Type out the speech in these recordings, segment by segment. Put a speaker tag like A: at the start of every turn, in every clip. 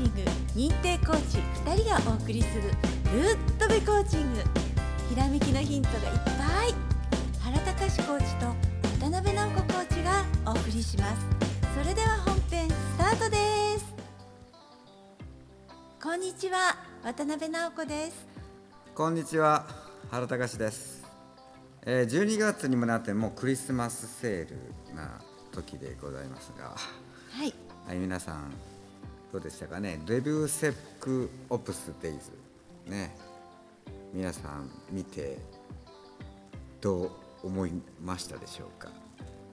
A: チング認定コーチ2人がお送りするぶっとべコーチングひらめきのヒントがいっぱい原隆コーチと渡辺直子コーチがお送りします。それでは本編スタートです。こんにちは。渡辺直子です。
B: こんにちは。原隆です、えー、12月にもなってもうクリスマスセールな時でございますが。
A: はい。
B: はい皆さんどうでしたかね？デビューセックオプスデイズね。皆さん見てどう思いましたでしょうか？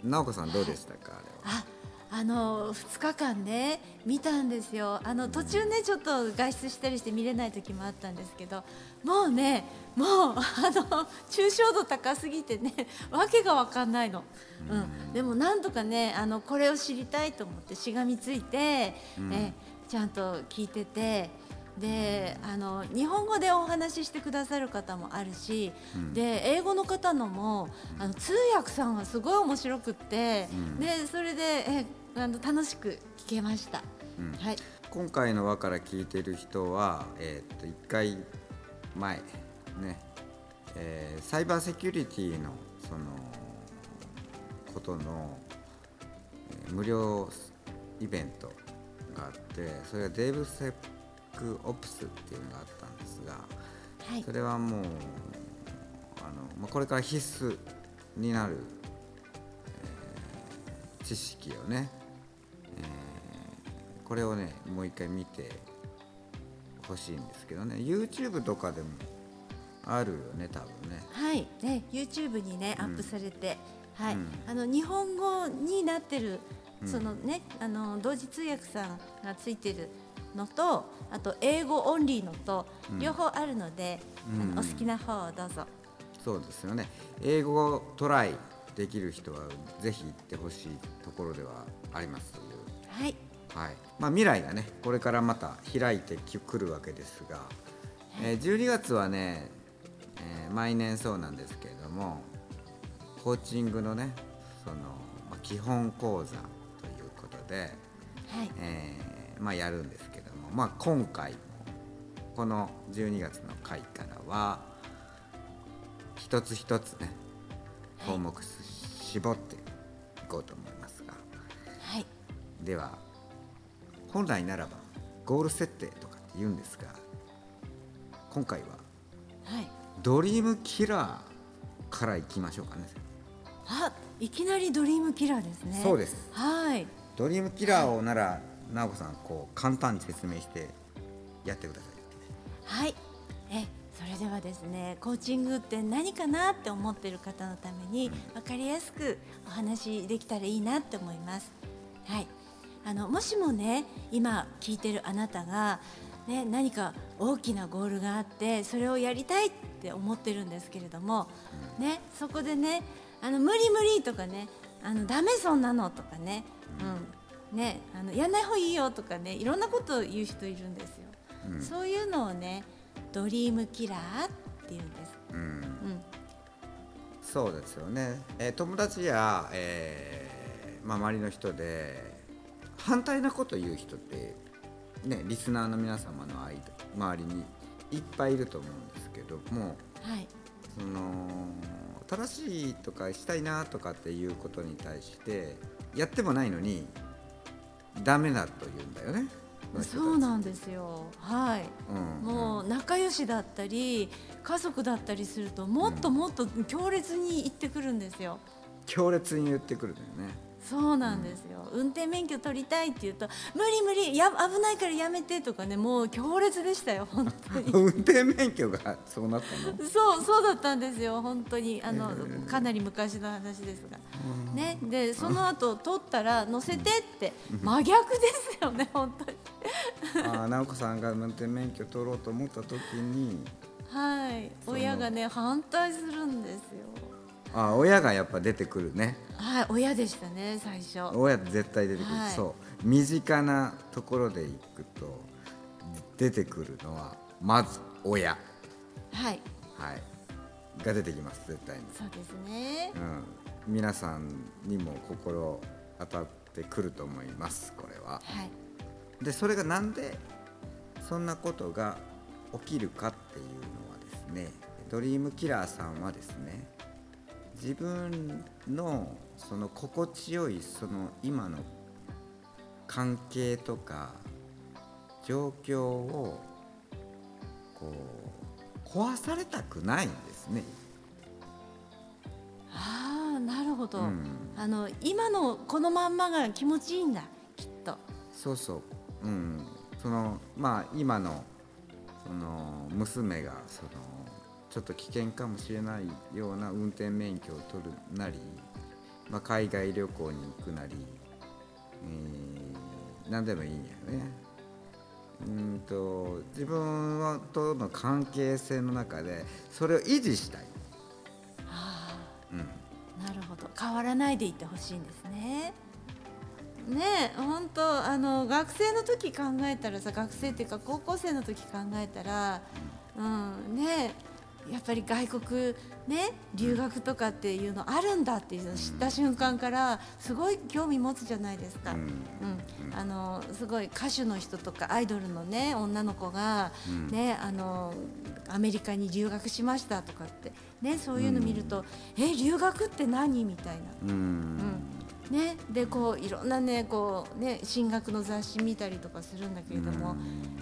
B: 直子さんどうでしたか、あれは。
A: ああの2日間ね見たんですよ。あの途中ねちょっと外出したりして見れない時もあったんですけどもうねもうあの抽象度高すぎてねわけが分かんないの、うん、でもなんとかねあのこれを知りたいと思ってしがみついて、
B: うん。
A: えちゃんと聞いてて。であの日本語でお話ししてくださる方もあるし、
B: うん。
A: で英語の方のもあの通訳さんはすごい面白くって、
B: うん。
A: でそれでえあの楽しく聞けました。
B: うん。
A: はい、
B: 今回の輪から聞いてる人は、えーっと1回前ね、えーサイバーセキュリティのそのことの、えー無料イベントがあってそれがデーブセックオプスっていうのがあったんですが
A: はい。
B: そ、れはもうあの、まあ、これから必須になる、えー知識をね、えーこれをねもう一回見てほしいんですけどね。YouTube とかでもあるよね多分ね。
A: はい、ね YouTube にねアップされて、はい、
B: うん
A: あの日本語になってる、
B: うん。
A: そのねあの同時通訳さんがついてるのとあと英語オンリーのと、
B: うん。
A: 両方あるので、あ
B: うん。
A: のお好きな方をどうぞ。
B: そうですよね。英語をトライできる人はぜひ行ってほしいところではありますという。
A: はい、
B: はい。まあ、未来がねこれからまた開いてくるわけですが、えー12月はね、えー毎年そうなんですけれどもコーチングのねその、まあ、基本講座ということで、
A: はい、
B: えーまあ、やるんですけども、まあ、今回もこの12月の回からは一つ一つね項目絞っていこうと思いますが。
A: はい、
B: では本来ならばゴール設定とかって言うんですが今回は
A: はい。
B: ドリームキラーからいきましょうかね
A: あ、いきなりドリームキラーですね。
B: そうです
A: はい。
B: ドリームキラーをなら直子さんこう簡単に説明してやってください
A: はい。え、それではですね、コーチングって何かなって思ってる方のために分かりやすくお話できたらいいなって思います。はい。あのもしもね、今聞いてるあなたがね何か大きなゴールがあってそれをやりたいって思ってるんですけれども、ねそこでねあの無理無理とかねあのダメそんなのとかね、うんねあのやんない方がいいよとかねいろんなことを言う人いるんですよ。
B: うん。
A: そういうのをねドリームキラーって言うんです。
B: うん。
A: うん、
B: そうですよね、えー友達や、えーまあ、周りの人で反対なこと言う人ってねリスナーの皆様の間周りにいっぱいいると思うんですけども
A: はい。
B: その正しいとかしたいなとかっていうことに対してやってもないのにダメだと言うんだよね。
A: そうなんですよ。はい。
B: うん
A: もう仲良しだったり家族だったりするともっともっと強烈に言ってくるんですよ。
B: 強烈に言ってくるんだよね。
A: そうなんですよ、運転免許取りたいって言うと無理無理や危ないからやめてとかねもう強烈でしたよ本当に。
B: 運転免許がそうなったの？
A: そうそうだったんですよ本当に。あの、
B: え。ー
A: かなり昔の話ですが、ねでその後 取ったら乗せてって真逆ですよね本当に。
B: あー直子さんが運転免許取ろうと思った時に
A: はい。親がね反対するんですよ
B: あー親がやっぱ出てくるね。
A: はい親でしたね最初。
B: 親絶対出てくる、
A: はい。
B: そう。身近なところで行くと出てくるのはまず親。
A: はい。
B: はい。が出てきます絶対に、
A: そうですね。
B: うん、皆さんにも心当たってくると思いますこれは。
A: はい。
B: でそれがなんでそんなことが起きるかっていうのはですねドリームキラーさんはですね自分のその心地よいその今の関係とか状況をこう壊されたくないんですね。
A: ああなるほど、
B: うん。
A: あの今のこのまんまが気持ちいいんだきっと。
B: そうそう、うん、そのまあ今のその娘がそのちょっと危険かもしれないような運転免許を取るなり、まあ、海外旅行に行くなり、えー何でもいいんやね。うんと自分との関係性の中でそれを維持したい。
A: あ
B: うん。
A: あなるほど。変わらないでいってほしいんですね。ねえ本当あの学生の時考えたらさ学生っていうか高校生の時考えたらうんねえやっぱり外国ね留学とかっていうのあるんだっていうのを知った瞬間からすごい興味持つじゃないですか。
B: うん。
A: うん、あのすごい歌手の人とかアイドルのね女の子が、
B: うん。
A: ねあのアメリカに留学しましたとかってねそういうの見ると、え留学って何みたいな。
B: うん。
A: ね、でこういろんなねこうね進学の雑誌見たりとかするんだけれども、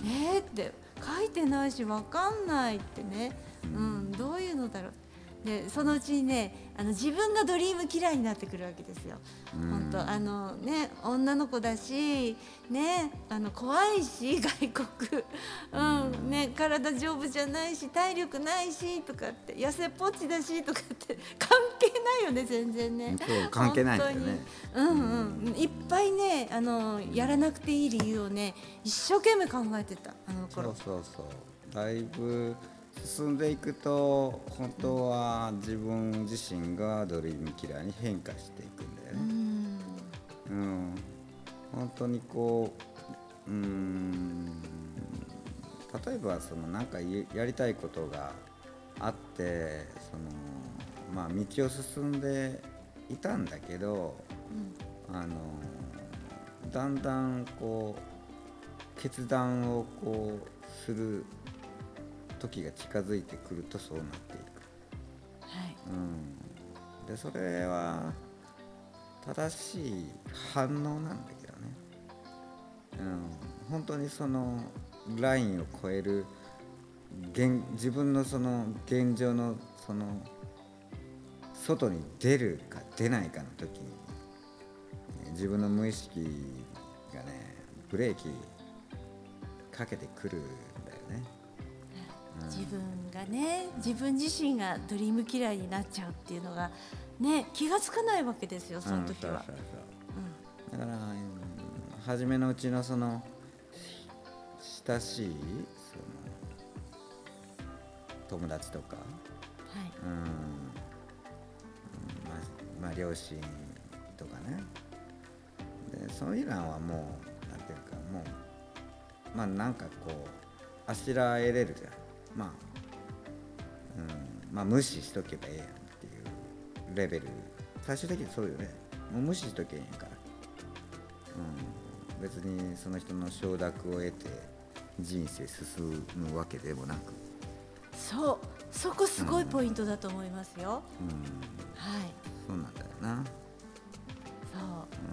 A: えーって書いてないしわかんないってね、うん、どういうのだろう。でそのうちにねあの自分がドリームキラーになってくるわけですよ。
B: うん。
A: 本当あのね女の子だしねあの怖いし 外国、うん。ね体丈夫じゃないし体力ないしとかって痩せっぽっちだしとかって 関係ないよね全然ね。
B: 関係ないんだよね。
A: うんうん、いっぱいねあのやらなくていい理由をね一生懸命考えてた。あの頃。
B: そうそう。そうだいぶ進んでいくと本当は自分自身がドリームキラーに変化していくんだよね。
A: うん。
B: うん、本当にこううん。例えばそのなんかややりたいことがあってそのまあ道を進んでいたんだけどあのだんだんこう決断をこうする時が近づいてくるとそうなっていく。
A: はい。
B: うん、でそれは正しい反応なんだけどね、うん、本当にそのラインを超える現自分のその現状のその外に出るか出ないかの時にえ自分の無意識がねブレーキかけてくるんだよね。
A: 自分がね自分自身がドリームキラーになっちゃうっていうのがね気がつかないわけですよその時は。
B: だから、うん初めのうちのその親しいその友達とか、
A: はい。
B: うんうんまあ、まあ両親とかね。でそういうのはもうなんていうかもうまあなんかこうあしらえれるじゃん。まあ、うん、まあ無視しとけばええやんっていうレベル。最終的にそうよね。もう無視しとけへんやから、うん、別にその人の承諾を得て人生進むわけでもなく、
A: そう。そこすごいポイントだと思いますよ。
B: うん、
A: はい
B: そうなんだよな。
A: そ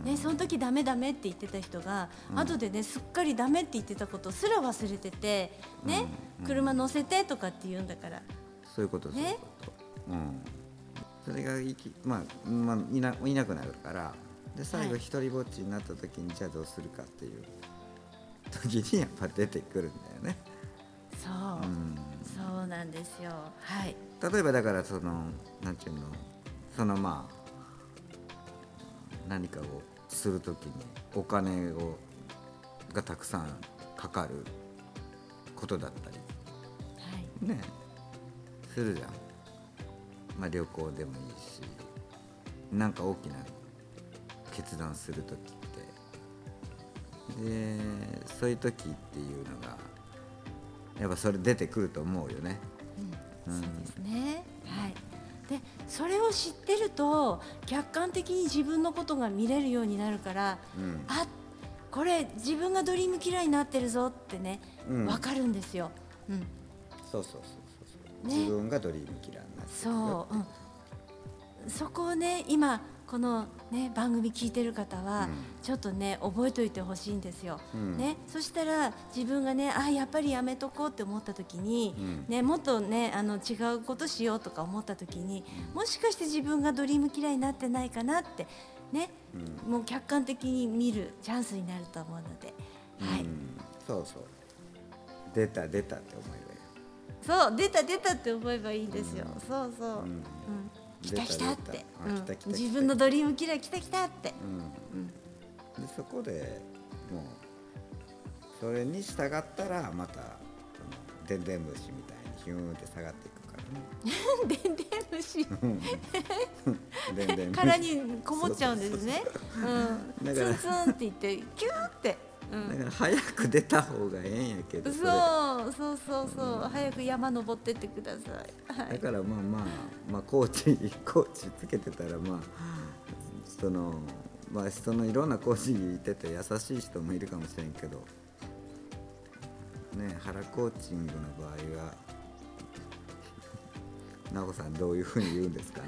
A: う。ね、その時ダメダメって言ってた人が、
B: うん。
A: 後でねすっかりダメって言ってたことすら忘れてて、ね
B: うん。
A: 車乗せてとかって言うんだから。
B: そういうこと
A: ね。
B: うん。それがいき、まあまあ、いないなくなるから。で最後
A: はい。
B: 一人ぼっちになった時にじゃあどうするかっていう時にやっぱ出てくるんだよね、
A: そう、
B: うん、
A: そうなんですよ。はい。
B: 例えばだからそのなんていうのそのまあ何かをする時にお金をがたくさんかかることだったり。
A: はい。
B: ね。するじゃん、まあ、旅行でもいいしなんか大きな決断する時って。でそういう時っていうのがやっぱそれ出てくると思うよね。
A: うん、そうですね。はい。で、それを知ってると客観的に自分のことが見れるようになるから、
B: うん。
A: あ、これ自分がドリームキラーになってるぞってね、
B: うん。
A: わかるんですよ。うん、
B: そうそうそうそうそう、
A: ね。
B: 自分がドリームキラーになってるよ
A: そう、うん、そこをね今このね番組聞いてる方は、
B: うん。
A: ちょっとね覚えておいてほしいんですよ。
B: うん。
A: ね、そしたら自分がねあやっぱりやめとこうって思った時に、
B: うん。
A: ね、もっとねあの違うことしようとか思った時にもしかして自分がドリームキラーになってないかなってね、もう客観的に見るチャンスになると思うので、はい、
B: うん、そうそう。出た出たって思えばいい。
A: そう出た出たって思えばいいんですよ。そうそう、
B: うん。
A: うん来た来たって。自分のドリームキラー来た来たって、
B: うん。でそこでもうそれに従ったらまたでんでん虫みたいにヒューンって下がっていくからね。
A: でんでん虫
B: でんでん虫
A: 殻にこもっちゃうんですね。うん、
B: だから
A: ツンツンって言ってキューって。うん
B: だから早く出た方がええんやけどそれ
A: そうそうそうそう、早く山登ってってください。はい。
B: だからまあまあまあコーチ コーチつけてたらまあそのまあそのいろんなコーチいてて優しい人もいるかもしれんけどね腹コーチングの場合は直子さんどういうふうに言うんですかね。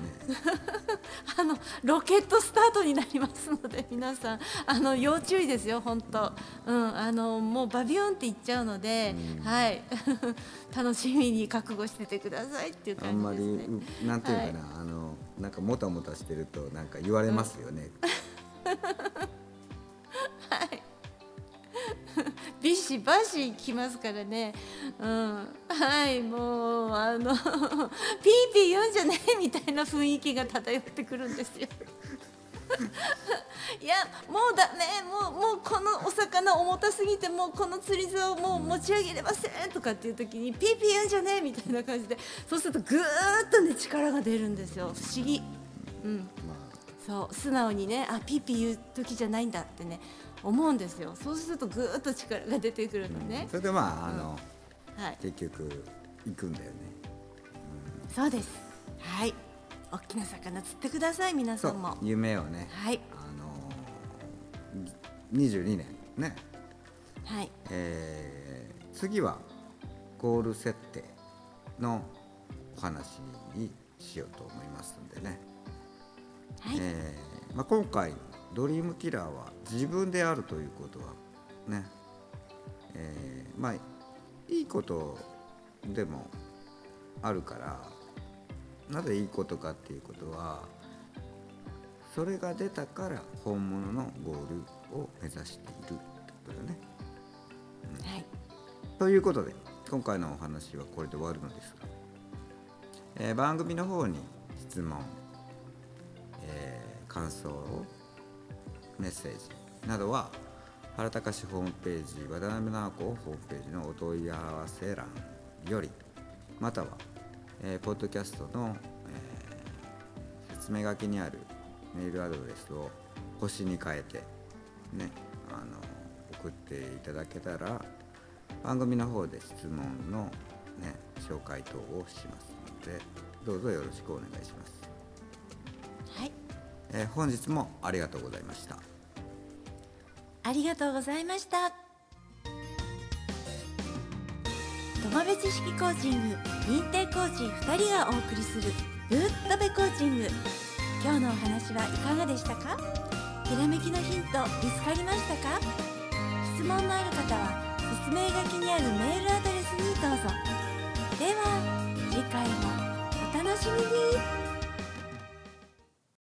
A: あのロケットスタートになりますので皆さん。あの要注意ですよ本当。うんあのもうバビューンって言っちゃうので、
B: うん。
A: はい。楽しみに覚悟しててくださいっていう
B: あんまり
A: 感じですね。
B: うなんていうかな、あのなんかもたもたしてるとなんか言われますよね、
A: ビシバシきますからね。うん、はい、もうあの ピーピー言うんじゃねえみたいな雰囲気が漂ってくるんですよ。いやもうだねもうもうこのお魚重たすぎてもうこの釣り竿をもう持ち上げれませんとかっていう時にピーピー言うんじゃねえみたいな感じでそうするとぐーっとね力が出るんですよ不思議。うん
B: ま
A: そう素直にねあピーピー言う時じゃないんだってね思うんですよ。そうするとぐーっと力が出てくるの
B: あ
A: ね、
B: それでまああの、
A: はい。
B: 結局行くんだよね。
A: そうです。はい。大きな魚釣ってください皆さんも。
B: 夢をね。
A: はい。
B: あの22年ね、
A: はい。
B: えー次はゴール設定のお話にしようと思いますんでね、
A: はい、
B: えーまあ、今回ドリームキラーは自分であるということはね、えーまあいいことでもあるからなぜいいことかっていうことはそれが出たから本物のゴールを目指しているってことだよね。
A: はい
B: ということで今回のお話はこれで終わるのですが、えー番組の方に質問、えー感想メッセージなどは原隆ホームページ渡辺直子ホームページのお問い合わせ欄よりまたは、えーポッドキャストの、えー説明書きにあるメールアドレスを星に変えてねあの送っていただけたら番組の方で質問の、ね、紹介等をしますのでどうぞよろしくお願いします、えー本日もありがとうございました。
A: ありがとうございました。友部知識コーチング認定コーチ2人がお送りするぶっとべコーチング。今日のお話はいかがでしたか？ひらめきのヒント見つかりましたか？質問のある方は説明書きにあるメールアドレスにどうぞ。では次回もお楽しみに。